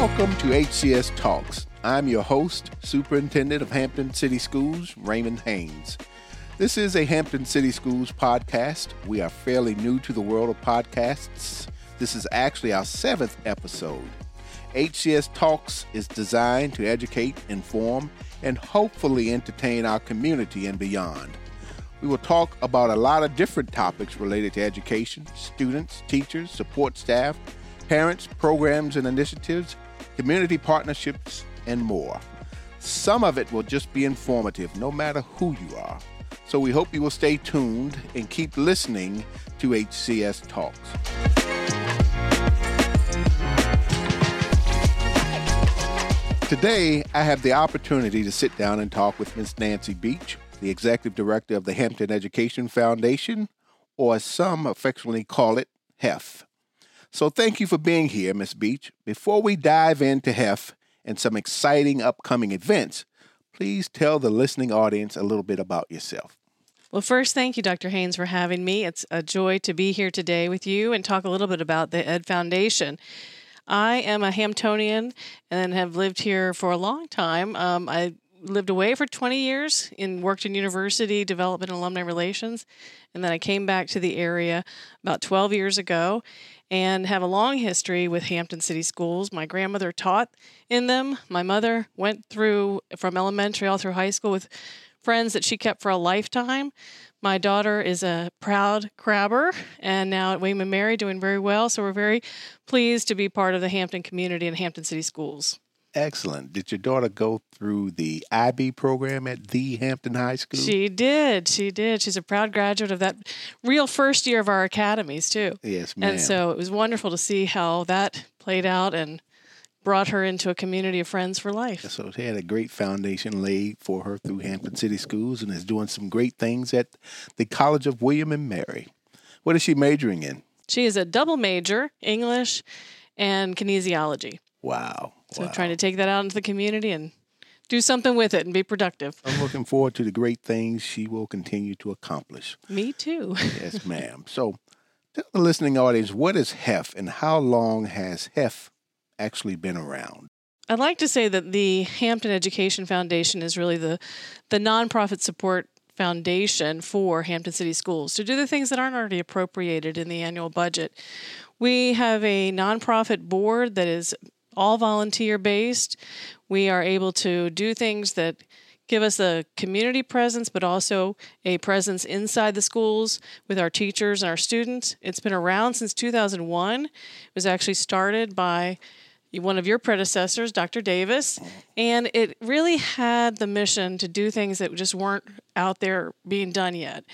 Welcome to HCS Talks. I'm your host, Superintendent of Hampton City Schools, Raymond Haynes. This is a Hampton City Schools podcast. We are fairly new to the world of podcasts. This is actually our seventh episode. HCS Talks is designed to educate, inform, and hopefully entertain our community and beyond. We will talk about a lot of different topics related to education, students, teachers, support staff, parents, programs and initiatives, community partnerships, and more. Some of it will just be informative, no matter who you are. So we hope you will stay tuned and keep listening to HCS Talks. Today, I have the opportunity to sit down and talk with Ms. Nancy Beach, the Executive Director of the Hampton Education Foundation, or as some affectionately call it, HEF. So thank you for being here, Ms. Beach. Before we dive into HEF and some exciting upcoming events, please tell the listening audience a little bit about yourself. Well, first, thank you, Dr. Haynes, for having me. It's a joy to be here today with you and talk a little bit about the Ed Foundation. I am a Hamptonian and have lived here for a long time. Um, I lived away for 20 years and worked in university development and alumni relations. And then I came back to the area about 12 years ago and have a long history with Hampton City Schools. My grandmother taught in them. My mother went through from elementary all through high school with friends that she kept for a lifetime. My daughter is a proud crabber and now at and Mary doing very well. So we're very pleased to be part of the Hampton community and Hampton City Schools. Excellent. Did your daughter go through the IB program at the Hampton High School? She did. She did. She's a proud graduate of that real first year of our academies, too. Yes, ma'am. And so it was wonderful to see how that played out and brought her into a community of friends for life. So she had a great foundation laid for her through Hampton City Schools and is doing some great things at the College of William and Mary. What is she majoring in? She is a double major, English and kinesiology. Wow. So wow. trying to take that out into the community and do something with it and be productive. I'm looking forward to the great things she will continue to accomplish. Me too. yes, ma'am. So tell the listening audience what is HEF and how long has HEF actually been around? I'd like to say that the Hampton Education Foundation is really the the nonprofit support foundation for Hampton City Schools to do the things that aren't already appropriated in the annual budget. We have a nonprofit board that is all volunteer based. We are able to do things that give us a community presence, but also a presence inside the schools with our teachers and our students. It's been around since 2001. It was actually started by one of your predecessors, Dr. Davis, and it really had the mission to do things that just weren't out there being done yet.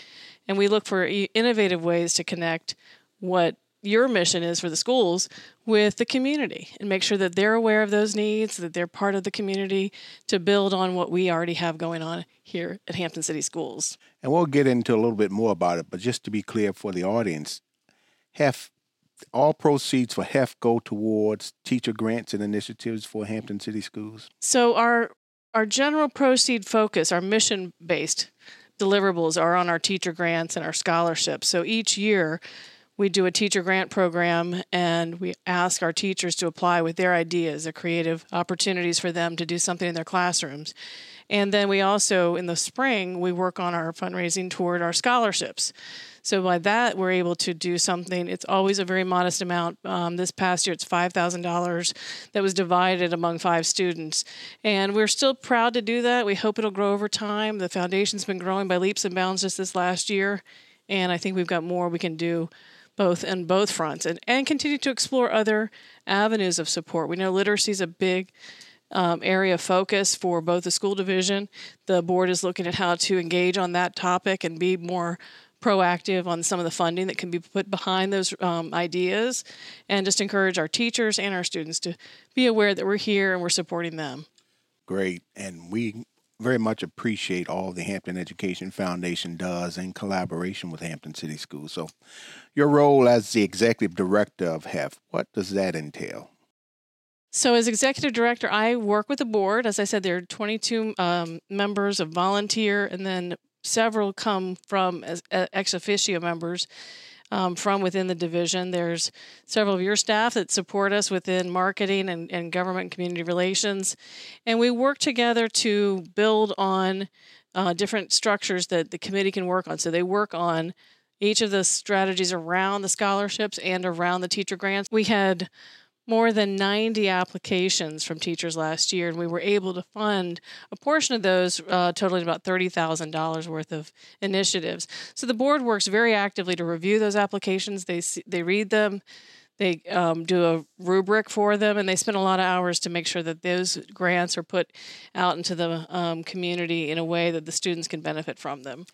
And we look for innovative ways to connect what your mission is for the schools with the community and make sure that they're aware of those needs, that they're part of the community to build on what we already have going on here at Hampton City Schools. And we'll get into a little bit more about it, but just to be clear for the audience, HEF, all proceeds for HEF go towards teacher grants and initiatives for Hampton City Schools? So our our general proceed focus, our mission based deliverables are on our teacher grants and our scholarships. So each year we do a teacher grant program and we ask our teachers to apply with their ideas, their creative opportunities for them to do something in their classrooms. And then we also, in the spring, we work on our fundraising toward our scholarships. So by that, we're able to do something. It's always a very modest amount. Um, this past year, it's five thousand dollars that was divided among five students, and we're still proud to do that. We hope it'll grow over time. The foundation's been growing by leaps and bounds just this last year, and I think we've got more we can do both in both fronts and, and continue to explore other avenues of support. We know literacy is a big um, area of focus for both the school division. The board is looking at how to engage on that topic and be more proactive on some of the funding that can be put behind those um, ideas and just encourage our teachers and our students to be aware that we're here and we're supporting them. Great. And we very much appreciate all the Hampton Education Foundation does in collaboration with Hampton City Schools. So, your role as the executive director of HEF, what does that entail? So, as executive director, I work with the board. As I said, there are 22 um, members of volunteer, and then several come from uh, ex officio members. Um, from within the division. There's several of your staff that support us within marketing and, and government and community relations. And we work together to build on uh, different structures that the committee can work on. So they work on each of the strategies around the scholarships and around the teacher grants. We had more than 90 applications from teachers last year, and we were able to fund a portion of those, uh, totaling about $30,000 worth of initiatives. So the board works very actively to review those applications. They they read them, they um, do a rubric for them, and they spend a lot of hours to make sure that those grants are put out into the um, community in a way that the students can benefit from them.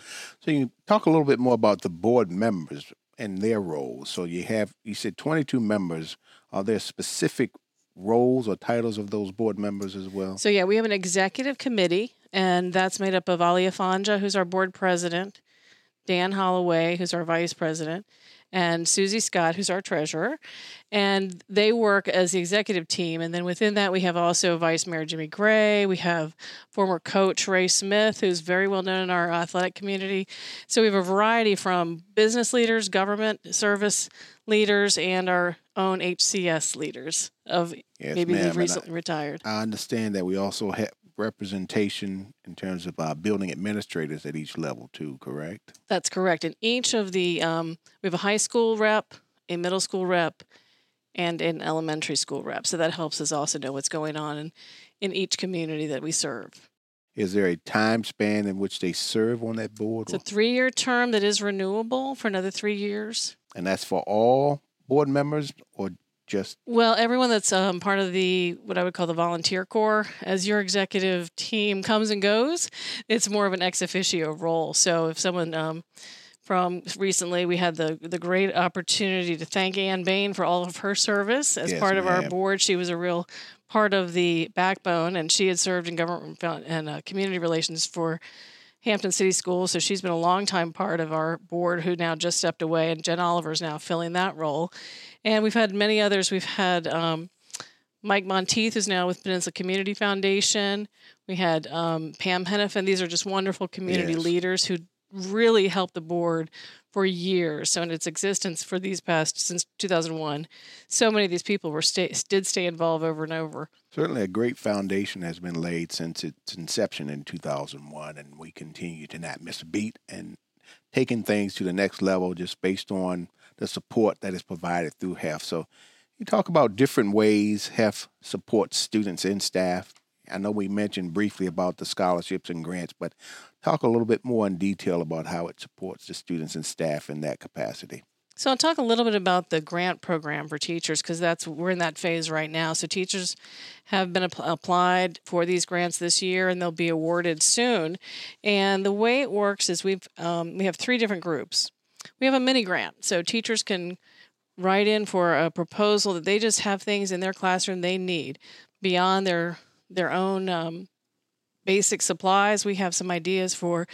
So you talk a little bit more about the board members and their roles. So you have you said 22 members are there specific roles or titles of those board members as well? So, yeah, we have an executive committee, and that's made up of Ali Afanja, who's our board president, Dan Holloway, who's our vice president, and Susie Scott, who's our treasurer. And they work as the executive team. And then within that, we have also Vice Mayor Jimmy Gray. We have former coach Ray Smith, who's very well known in our athletic community. So we have a variety from business leaders, government service leaders, and our own HCS leaders of yes, maybe who've recently I, retired. I understand that we also have representation in terms of uh, building administrators at each level too correct? That's correct. In each of the um, we have a high school rep a middle school rep and an elementary school rep. So that helps us also know what's going on in, in each community that we serve. Is there a time span in which they serve on that board it's a three-year term that is renewable for another three years. And that's for all board members or just well everyone that's um, part of the what i would call the volunteer corps as your executive team comes and goes it's more of an ex officio role so if someone um, from recently we had the the great opportunity to thank ann bain for all of her service as yes, part of ma'am. our board she was a real part of the backbone and she had served in government and uh, community relations for Hampton City Schools. So she's been a long time part of our board who now just stepped away, and Jen Oliver is now filling that role. And we've had many others. We've had um, Mike Monteith, who's now with Peninsula Community Foundation. We had um, Pam Hennepin. These are just wonderful community yes. leaders who really helped the board for years. So in its existence for these past since 2001, so many of these people were stay, did stay involved over and over. Certainly, a great foundation has been laid since its inception in 2001, and we continue to not miss a beat and taking things to the next level just based on the support that is provided through HEF. So you talk about different ways HEF supports students and staff. I know we mentioned briefly about the scholarships and grants, but talk a little bit more in detail about how it supports the students and staff in that capacity. So I'll talk a little bit about the grant program for teachers because that's we're in that phase right now. So teachers have been applied for these grants this year, and they'll be awarded soon. And the way it works is we've um, we have three different groups. We have a mini grant, so teachers can write in for a proposal that they just have things in their classroom they need beyond their their own um, basic supplies. We have some ideas for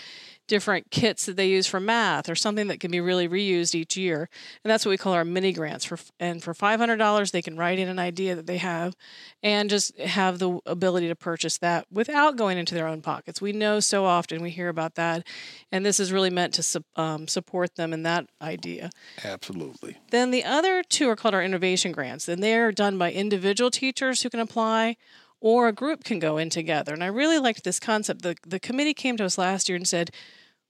different kits that they use for math or something that can be really reused each year. And that's what we call our mini grants. For and for $500 they can write in an idea that they have and just have the ability to purchase that without going into their own pockets. We know so often we hear about that and this is really meant to um, support them in that idea. Absolutely. Then the other two are called our innovation grants and they're done by individual teachers who can apply or a group can go in together. And I really liked this concept. The, the committee came to us last year and said,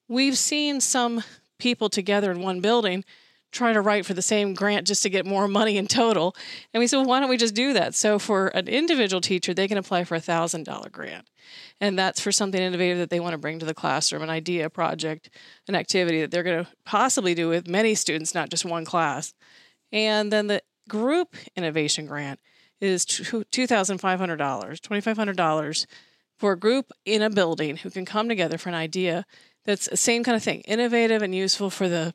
We've seen some people together in one building try to write for the same grant just to get more money in total. And we said, well, why don't we just do that? So for an individual teacher, they can apply for a $1,000 grant. And that's for something innovative that they want to bring to the classroom, an idea, a project, an activity that they're going to possibly do with many students, not just one class. And then the group innovation grant is $2,500, $2,500 for a group in a building who can come together for an idea that's the same kind of thing, innovative and useful for the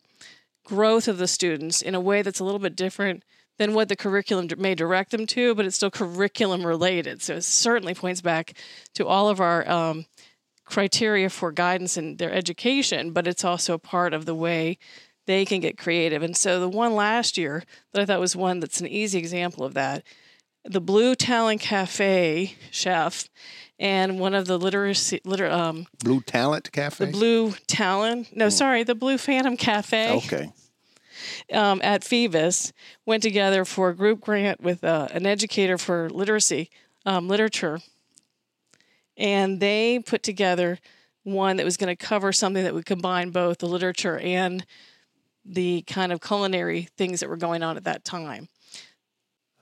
growth of the students in a way that's a little bit different than what the curriculum may direct them to, but it's still curriculum related. So it certainly points back to all of our um, criteria for guidance in their education, but it's also part of the way they can get creative. And so the one last year that I thought was one that's an easy example of that the Blue Talent Cafe chef and one of the literacy liter, um, Blue Talent Cafe. The Blue Talent. No, mm. sorry, the Blue Phantom Cafe. Okay. um, at Phoebus went together for a group grant with uh, an educator for literacy, um, literature. And they put together one that was going to cover something that would combine both the literature and the kind of culinary things that were going on at that time.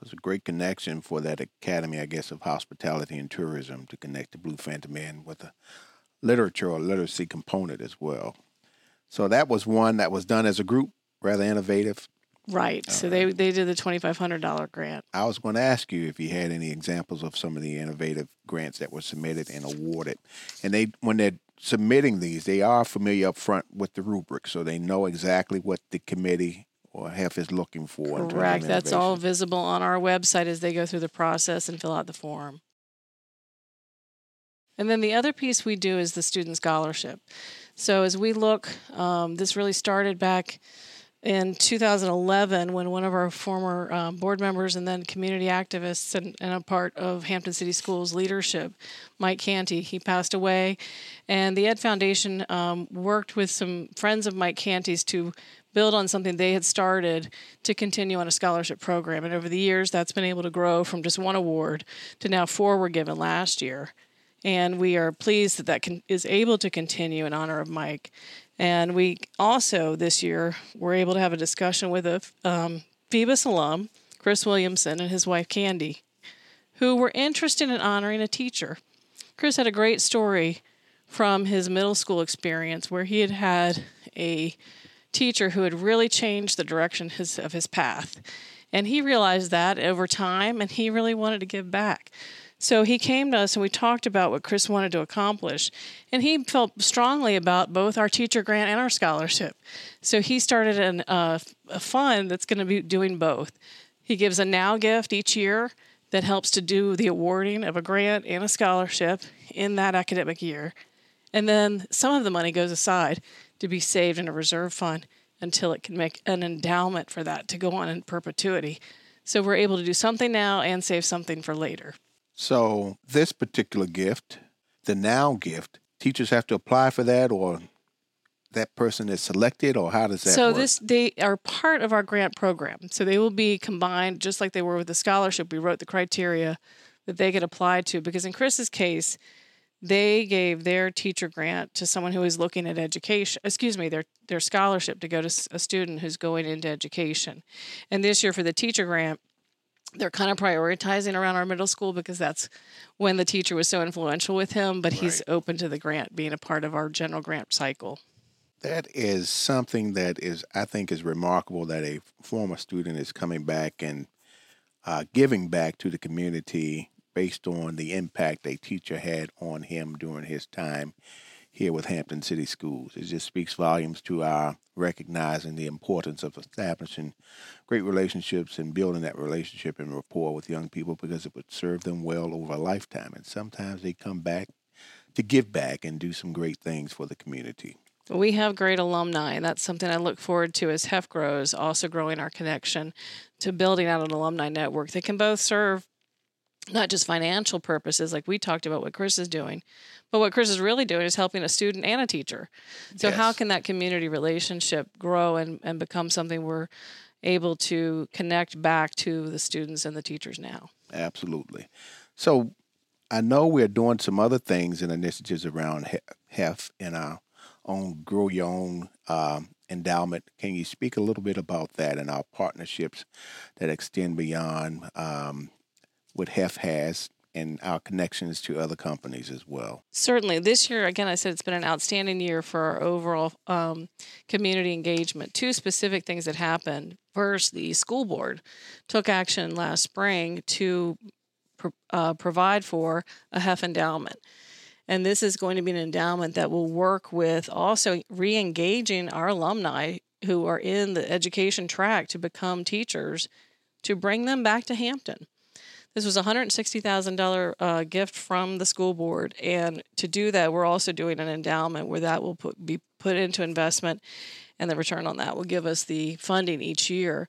It was a great connection for that Academy, I guess, of Hospitality and Tourism to connect the Blue Phantom Inn with a literature or literacy component as well. So that was one that was done as a group, rather innovative. Right. So they uh, they did the twenty five hundred dollar grant. I was going to ask you if you had any examples of some of the innovative grants that were submitted and awarded, and they when they're submitting these, they are familiar up front with the rubric, so they know exactly what the committee or half is looking for. Correct. That's all visible on our website as they go through the process and fill out the form. And then the other piece we do is the student scholarship. So as we look, um, this really started back in 2011 when one of our former um, board members and then community activists and, and, a part of Hampton City Schools leadership, Mike Canty, he passed away. And the Ed Foundation um, worked with some friends of Mike Canty's to build on something they had started to continue on a scholarship program. And over the years, that's been able to grow from just one award to now four were given last year. And we are pleased that that can, is able to continue in honor of Mike. And we also this year were able to have a discussion with a um, Phoebus alum, Chris Williamson, and his wife Candy, who were interested in honoring a teacher. Chris had a great story from his middle school experience where he had had a teacher who had really changed the direction his, of his path. And he realized that over time, and he really wanted to give back. So he came to us and we talked about what Chris wanted to accomplish. And he felt strongly about both our teacher grant and our scholarship. So he started an, uh, a fund that's going to be doing both. He gives a now gift each year that helps to do the awarding of a grant and a scholarship in that academic year. And then some of the money goes aside to be saved in a reserve fund until it can make an endowment for that to go on in perpetuity. So we're able to do something now and save something for later. So, this particular gift, the now gift, teachers have to apply for that or that person is selected or how does that work? so work? this they are part of our grant program so they will be combined just like they were with the scholarship we wrote the criteria that they could apply to because in chris's case they gave their teacher grant to someone who is looking at education excuse me their their scholarship to go to a student who's going into education and this year for the teacher grant they're kind of prioritizing around our middle school because that's when the teacher was so influential with him, but right. he's open to the grant being a part of our general grant cycle. That is something that is, I think, is remarkable that a former student is coming back and uh, giving back to the community based on the impact a teacher had on him during his time here with Hampton City Schools. It just speaks volumes to our recognizing the importance of establishing great relationships and building that relationship and rapport with young people because it would serve them well over a lifetime. And sometimes they come back to give back and do some great things for the community. We have great alumni, and that's something I look forward to as HEF grows, also growing our connection to building out an alumni network that can both serve not just financial purposes, like we talked about what Chris is doing, but what Chris is really doing is helping a student and a teacher. So, yes. how can that community relationship grow and, and become something we're able to connect back to the students and the teachers now? Absolutely. So, I know we're doing some other things and initiatives around HEF in our own Grow Your Own um, endowment. Can you speak a little bit about that and our partnerships that extend beyond um, what HEF has and our connections to other companies as well. Certainly. This year, again, I said it's been an outstanding year for our overall um, community engagement. Two specific things that happened. First, the school board took action last spring to uh, provide for a HEF endowment. And this is going to be an endowment that will work with also re engaging our alumni who are in the education track to become teachers to bring them back to Hampton. This was a $160,000 uh, gift from the school board. And to do that, we're also doing an endowment where that will put, be put into investment, and the return on that will give us the funding each year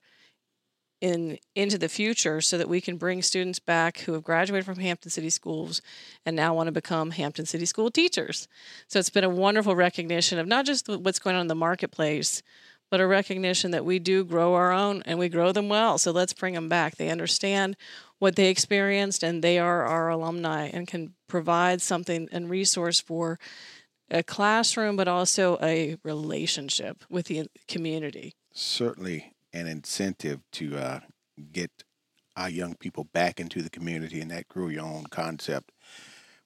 in into the future so that we can bring students back who have graduated from Hampton City Schools and now want to become Hampton City School teachers. So it's been a wonderful recognition of not just what's going on in the marketplace, but a recognition that we do grow our own and we grow them well. So let's bring them back. They understand what they experienced and they are our alumni and can provide something and resource for a classroom, but also a relationship with the community. Certainly an incentive to uh, get our young people back into the community and that grow your own concept.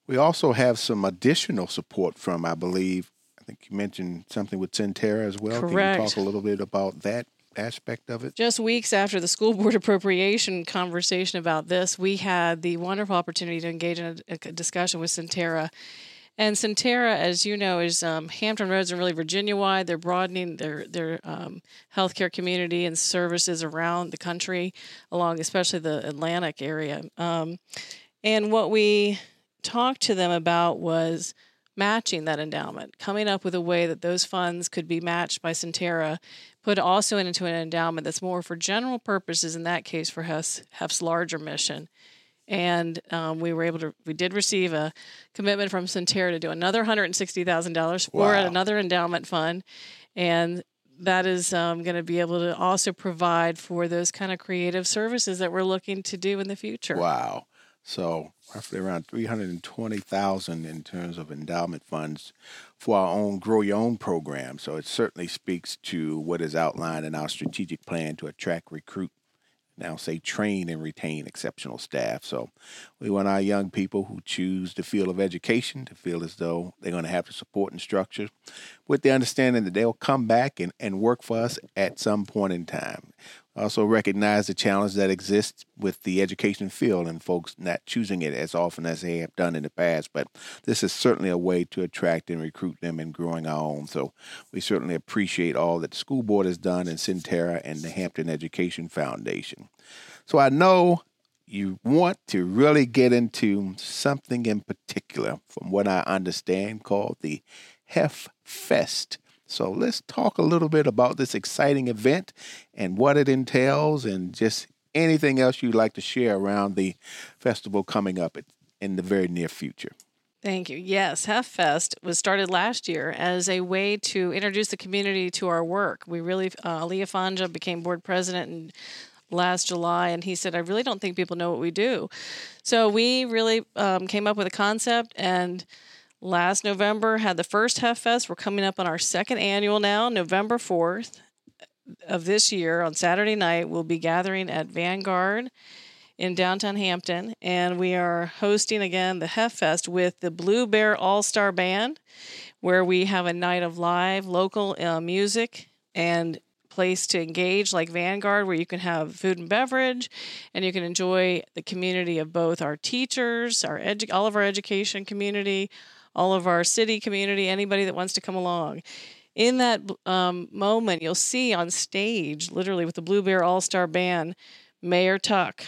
We also have some additional support from, I believe, I think you mentioned something with Sentara as well. Correct. Can you talk a little bit about that aspect of it? Just weeks after the school board appropriation conversation about this, we had the wonderful opportunity to engage in a, a discussion with Sentara. And Sentara, as you know, is um, Hampton Roads and really Virginia wide. They're broadening their their um, healthcare community and services around the country, along especially the Atlantic area. Um, and what we talked to them about was matching that endowment, coming up with a way that those funds could be matched by Sentara, put also into an endowment that's more for general purposes, in that case for HEF's, HEF's larger mission. And um, we were able to, we did receive a commitment from Sentara to do another $160,000 for Wow. another endowment fund. And that is um, going to be able to also provide for those kind of creative services that we're looking to do in the future. Wow. So roughly around 320,000 in terms of endowment funds for our own Grow Your Own program. So it certainly speaks to what is outlined in our strategic plan to attract, recruit, now say train and retain exceptional staff. So we want our young people who choose the field of education to feel as though they're going to have the support and structure with the understanding that they'll come back and, and work for us at some point in time. Also recognize the challenge that exists with the education field and folks not choosing it as often as they have done in the past. But this is certainly a way to attract and recruit them and growing our own. So we certainly appreciate all that the school board has done and Sentara and the Hampton Education Foundation. So I know you want to really get into something in particular, from what I understand, called the Hef Fest. So let's talk a little bit about this exciting event and what it entails, and just anything else you'd like to share around the festival coming up in the very near future. Thank you. Yes, Hef Fest was started last year as a way to introduce the community to our work. We really, uh, Leah Fanja became board president in last July, and he said, I really don't think people know what we do. So we really um, came up with a concept and last November had the first Hef Fest. We're coming up on our second annual now, November 4th of this year on Saturday night. We'll be gathering at Vanguard in downtown Hampton, and we are hosting again the Hef Fest with the Blue Bear All Star Band, where we have a night of live local uh, music and place to engage like Vanguard, where you can have food and beverage, and you can enjoy the community of both our teachers, our edu- all of our education community, all of our city community, anybody that wants to come along. In that um, moment, you'll see on stage, literally with the Blue Bear All Star Band, Mayor Tuck,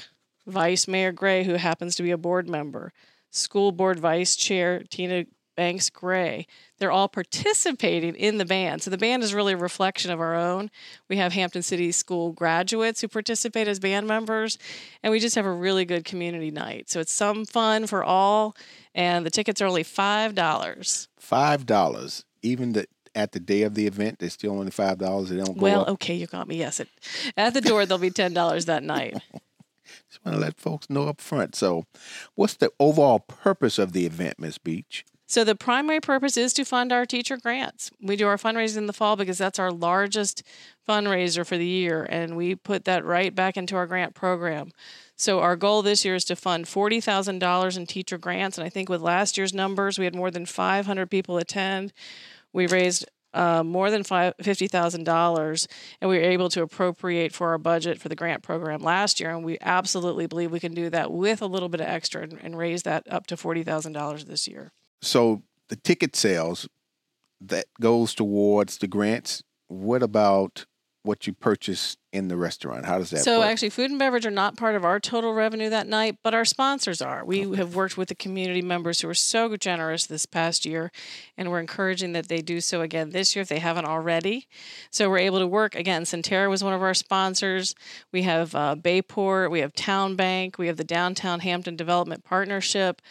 Vice Mayor Gray, who happens to be a board member, School Board Vice Chair Tina Banks Gray. They're all participating in the band. So the band is really a reflection of our own. We have Hampton City School graduates who participate as band members, and we just have a really good community night. So it's some fun for all, and the tickets are only $5. Five dollars, even the at the day of the event, they're still only five dollars. They don't go Well, up. okay, you got me. Yes, it, at the door they'll be ten dollars that night. Just want to let folks know up front. So, what's the overall purpose of the event, Miss Beach? So the primary purpose is to fund our teacher grants. We do our fundraising in the fall because that's our largest fundraiser for the year, and we put that right back into our grant program. So our goal this year is to fund forty thousand dollars in teacher grants, and I think with last year's numbers, we had more than five hundred people attend. We raised uh, more than $50,000, and we were able to appropriate for our budget for the grant program last year. And we absolutely believe we can do that with a little bit of extra and, and raise that up to $40,000 this year. So, the ticket sales that goes towards the grants. What about what you purchase in the restaurant? How does that So work? actually, food and beverage are not part of our total revenue that night, but our sponsors are. We have worked with the community members who were so generous this past year, and we're encouraging that they do so again this year if they haven't already. So we're able to work again. Sentara was one of our sponsors. We have uh, Bayport, we have TowneBank, we have the Downtown Hampton Development Partnership,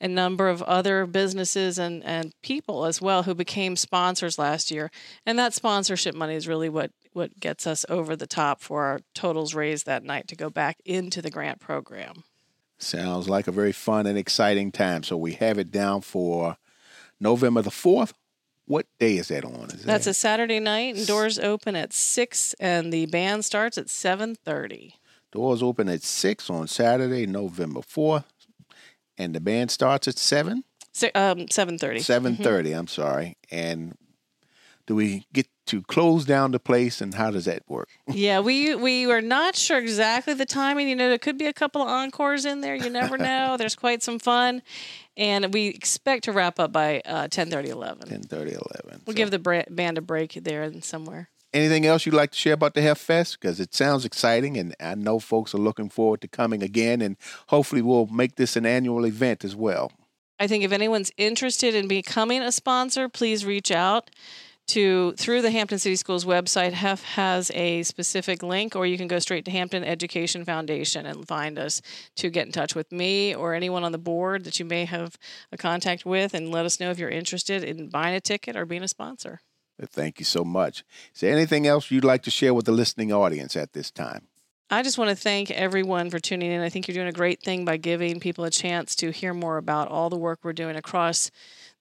a number of other businesses and and people as well who became sponsors last year. And that sponsorship money is really what what gets us over the top for our totals raised that night to go back into the grant program. Sounds like a very fun and exciting time. So we have it down for November the 4th. What day is that on? Is That's that? a Saturday night and doors open at 6 and the band starts at 7:30. Doors open at 6 on Saturday, November 4th. And the band starts at 7? Si- um 7:30. 7.30, I'm sorry. And do we get to close down the place and how does that work? yeah, we we were not sure exactly the timing. You know, there could be a couple of encores in there. You never know. There's quite some fun, and we expect to wrap up by uh, 10:30, 11. 10.30, 11. We'll So- give the bra- band a break there and somewhere. Anything else you'd like to share about the Hef Fest? Because it sounds exciting, and I know folks are looking forward to coming again, and hopefully we'll make this an annual event as well. I think if anyone's interested in becoming a sponsor, please reach out to through the Hampton City Schools website. HEF has a specific link, or you can go straight to Hampton Education Foundation and find us to get in touch with me or anyone on the board that you may have a contact with, and let us know if you're interested in buying a ticket or being a sponsor. Thank you so much. Is there anything else you'd like to share with the listening audience at this time? I just want to thank everyone for tuning in. I think you're doing a great thing by giving people a chance to hear more about all the work we're doing across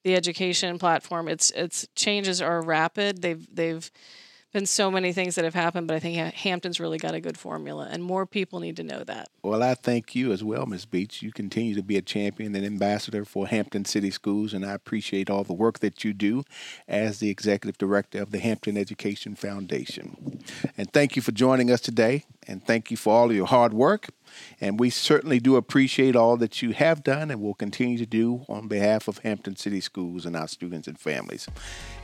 the education platform. It's it's changes are rapid. They've they've been so many things that have happened, but I think Hampton's really got a good formula, and more people need to know that. Well, I thank you as well, Ms. Beach. You continue to be a champion and ambassador for Hampton City Schools, and I appreciate all the work that you do as the executive director of the Hampton Education Foundation. And thank you for joining us today, and thank you for all of your hard work. And we certainly do appreciate all that you have done and will continue to do on behalf of Hampton City Schools and our students and families.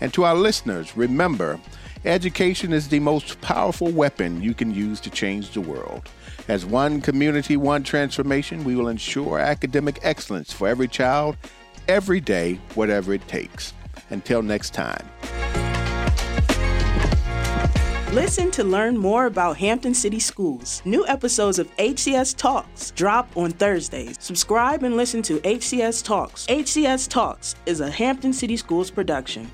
And to our listeners, remember, education is the most powerful weapon you can use to change the world. As one community, one transformation, we will ensure academic excellence for every child, every day, whatever it takes. Until next time. Listen to learn more about Hampton City Schools. New episodes of HCS Talks drop on Thursdays. Subscribe and listen to HCS Talks. HCS Talks is a Hampton City Schools production.